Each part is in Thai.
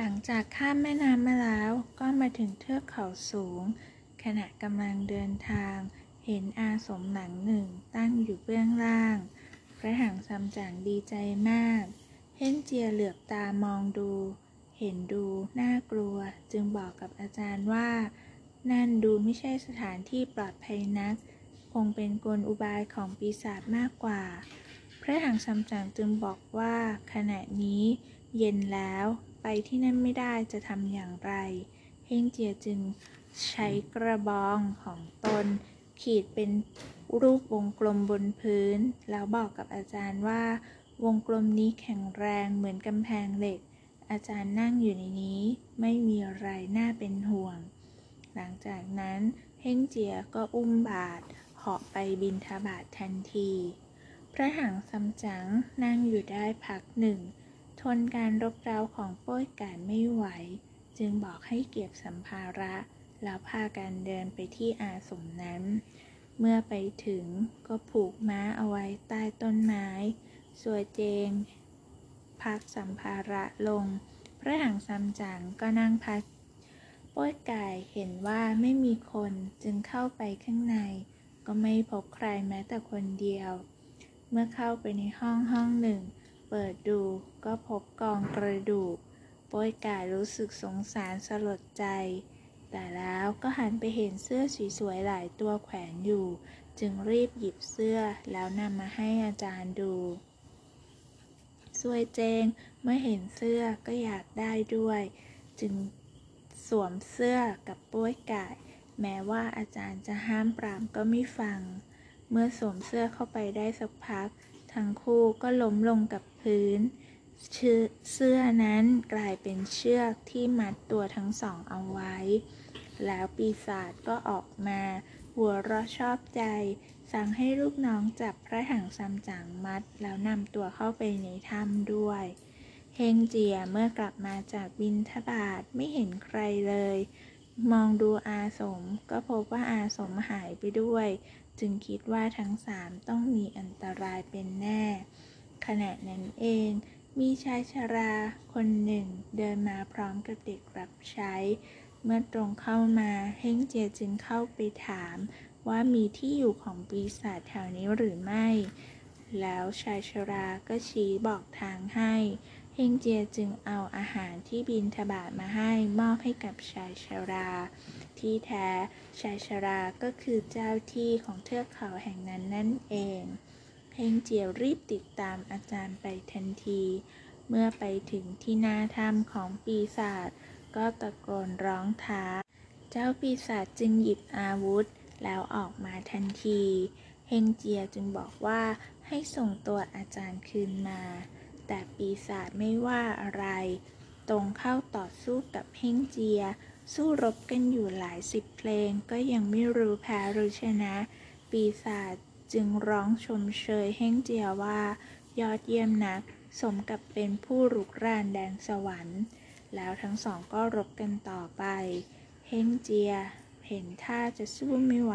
หลังจากข้ามแม่น้ำมาแล้วก็มาถึงเทือกเขาสูง ขณะกำลังเดินทาง เห็นอาสมหลังหนึ่งตั้งอยู่เบื้องล่าง พระหังซัมจั๋งดีใจมาก เฮงเจียเหลือบตามองดู เห็นดูน่ากลัวจึงบอกกับอาจารย์ว่า นั่นดูไม่ใช่สถานที่ปลอดภัยนัก คงเป็นกลอุบายของปีศาจมากกว่า พระหังซัมจั๋งจึงบอกว่าขณะนี้เย็นแล้ว ไปที่นั่นไม่ได้จะทำอย่างไร เฮงเจียจึงใช้กระบองของตน ขีดเป็นรูปวงกลมบนพื้น แล้วบอกกับอาจารย์ว่า วงกลมนี้แข็งแรงเหมือนกำแพงเหล็ก อาจารย์นั่งอยู่ในนี้ ไม่มีอะไรน่าเป็นห่วง หลังจากนั้นเฮงเจียก็อุ้มบาทเหาะไปบินทบาททันที พระหังซัมจั๋งนั่งอยู่ได้พักหนึ่ง นการรบเร้าของโป้ยไก่ไม่ไหว จึงบอกให้เก็บสัมภาระ แล้วพากันเดินไปที่อาสมนั้น เมื่อไปถึงก็ผูกม้าเอาไว้ใต้ต้นไม้สวยเจง พักสัมภาระลง พระหังซัมจั๋งก็นั่งพักโป้ยไก่เห็นว่าไม่มีคนจึงเข้าไปข้างใน ก็ไม่พบใครแม้แต่คนเดียว เมื่อเข้าไปในห้องห้องหนึ่ง เปิดดูก็พบกองกระดูก โป้ยกายรู้สึกสงสารสลดใจ แต่แล้วก็หันไปเห็นเสื้อสวยๆหลายตัวแขวนอยู่ จึงรีบหยิบเสื้อแล้วนำมาให้อาจารย์ดูสวยเจงเมื่อเห็นเสื้อก็อยากได้ด้วย จึงสวมเสื้อกับป้ยไกายแม้ว่าอาจารย์จะห้ามปรามก็ไม่ฟัง เมื่อสวมเสื้อเข้าไปได้สักพัก ทั้งคู่ก็ล้มลงกับพื้น เสื้อนั้นกลายเป็นเชือกที่มัดตัวทั้งสองเอาไว้ แล้วปีศาจก็ออกมา หัวเราะชอบใจ สั่งให้ลูกน้องจับพระหังซัมจั๋งมัด แล้วนำตัวเข้าไปในถ้ำด้วยเฮงเจียเมื่อกลับมาจากบินทบาทไม่เห็นใครเลย มองดูอาสมก็พบว่าอาสมหายไปด้วย จึงคิดว่าทั้งสามต้องมีอันตรายเป็นแน่ ขณะนั้นเอง มีชายชราคนหนึ่งเดินมาพร้อมกับเด็กรับใช้ เมื่อตรงเข้ามาเฮงเจียจึงเข้าไปถามว่ามีที่อยู่ของปีศาจแถวนี้หรือไม่ แล้วชายชราก็ชี้บอกทางให้ เฮงเจียจึงเอาอาหารที่บินทบาทมาให้มอบให้กับชายชรา ที่แท้ชายชราก็คือเจ้าที่ของเทือกเขาแห่งนั้นนั่นเอง เฮงเจียวรีบติดตามอาจารย์ไปทันที เมื่อไปถึงที่หน้าถ้ำของปีศาจก็ตะโกนร้องท้า เจ้าปีศาจจึงหยิบอาวุธแล้วออกมาทันที เฮงเจียจึงบอกว่าให้ส่งตัวอาจารย์คืนมา แต่ปีศาจไม่ว่าอะไร ตรงเข้าต่อสู้กับเฮงเจีย สู้รบกันอยู่หลายสิบเพลงก็ยังไม่รู้แพ้หรือชนะ ปีศาจ จึงร้องชมเชยเฮ่งเจียว่า ยอดเยี่ยมนัก สมกับเป็นผู้รุกรานแดนสวรรค์ แล้วทั้งสองก็รบกันต่อไป เฮ่งเจีย เห็นท่าจะสู้ไม่ไหว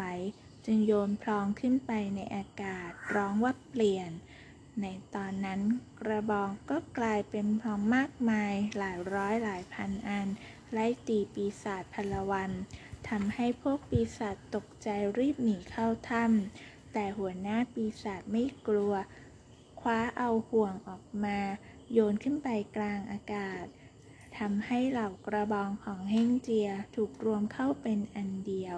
จึงโยนพลองขึ้นไปในอากาศร้องว่าเปลี่ยน ในตอนนั้นกระบองก็กลายเป็นพลองมากมายหลายร้อยหลายพันอัน ไล่ตีปีศาจพลวันทำให้พวกปีศาจตกใจรีบหนีเข้าถ้ำ แต่หัวหน้าปีศาจไม่กลัว คว้าเอาห่วงออกมา โยนขึ้นไปกลางอากาศทำให้เหล่ากระบองของเฮงเจียถูกรวมเข้าเป็นอันเดียว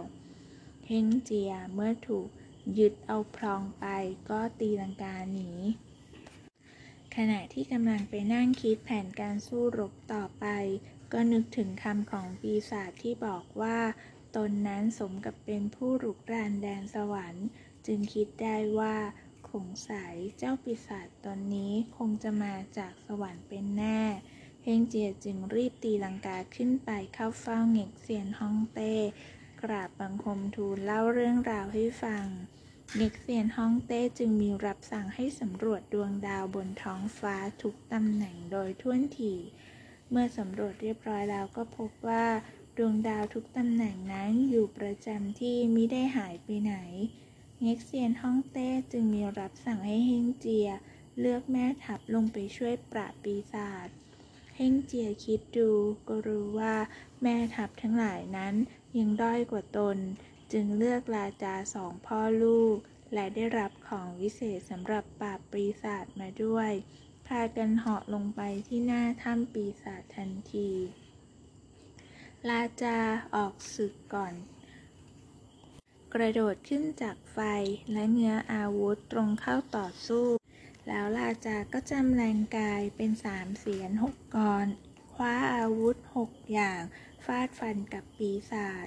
เฮงเจียเมื่อถูกยึดเอาพรองไปก็ตีลังกาหนี ขณะที่กำลังไปนั่งคิดแผนการสู้รบต่อไป ก็นึกถึงคำของปีศาจที่บอกว่า ตนนั้นสมกับเป็นผู้รุกรานแดนสวรรค์ จึงคิดได้ว่าคงสายเจ้าปีศาจตนนี้คงจะมาจากสวรรค์เป็นแน่ เฮงเจียจึงรีบตีลังกาขึ้นไปเข้าเฝ้าเหง็กเซียนฮ่องเต้ กราบบังคมทูลเล่าเรื่องราวให้ฟังเง็กเซียนฮ่องเต้จึงมีรับสั่งให้สำรวจดวงดาวบนท้องฟ้าทุกตำแหน่งโดยท่วนทีเมื่อสำรวจเรียบร้อยแล้วก็พบว่าดวงดาวทุกตำแหน่งนั้นอยู่ประจำที่มิได้หายไปไหน เง็กเซียนฮ่องเต้จึงมีรับสั่งให้เฮงเจีย เลือกแม่ทัพลงไปช่วยปราบปีศาจเฮงเจียคิดดูก็รู้ว่าแม่ทัพทั้งหลายนั้นยังด้อยกว่าตน จึงเลือกราจาสองพ่อลูก และได้รับของวิเศษสำหรับปราบปีศาจมาด้วย พากันเหาะลงไปที่หน้าถ้ำปีศาจทันที ราจาออกศึกก่อน กระโดดขึ้นจากไฟและเงื้ออาวุธตรงเข้าต่อสู้ แล้วราจาก็จำแรงกายเป็นสามเสียนหกกรคว้าอาวุธหกอย่าง ฟาดฟันกับปีศาจ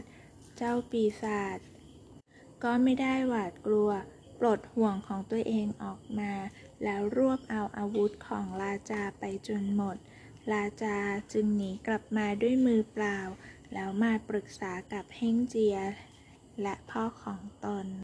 เจ้าปีศาจก็ไม่ได้หวาดกลัว ปลดห่วงของตัวเองออกมา แล้วรวบเอาอาวุธของราจาไปจนหมด ราจาจึงหนีกลับมาด้วยมือเปล่า แล้วมาปรึกษากับเฮงเจีย และพ่อของตน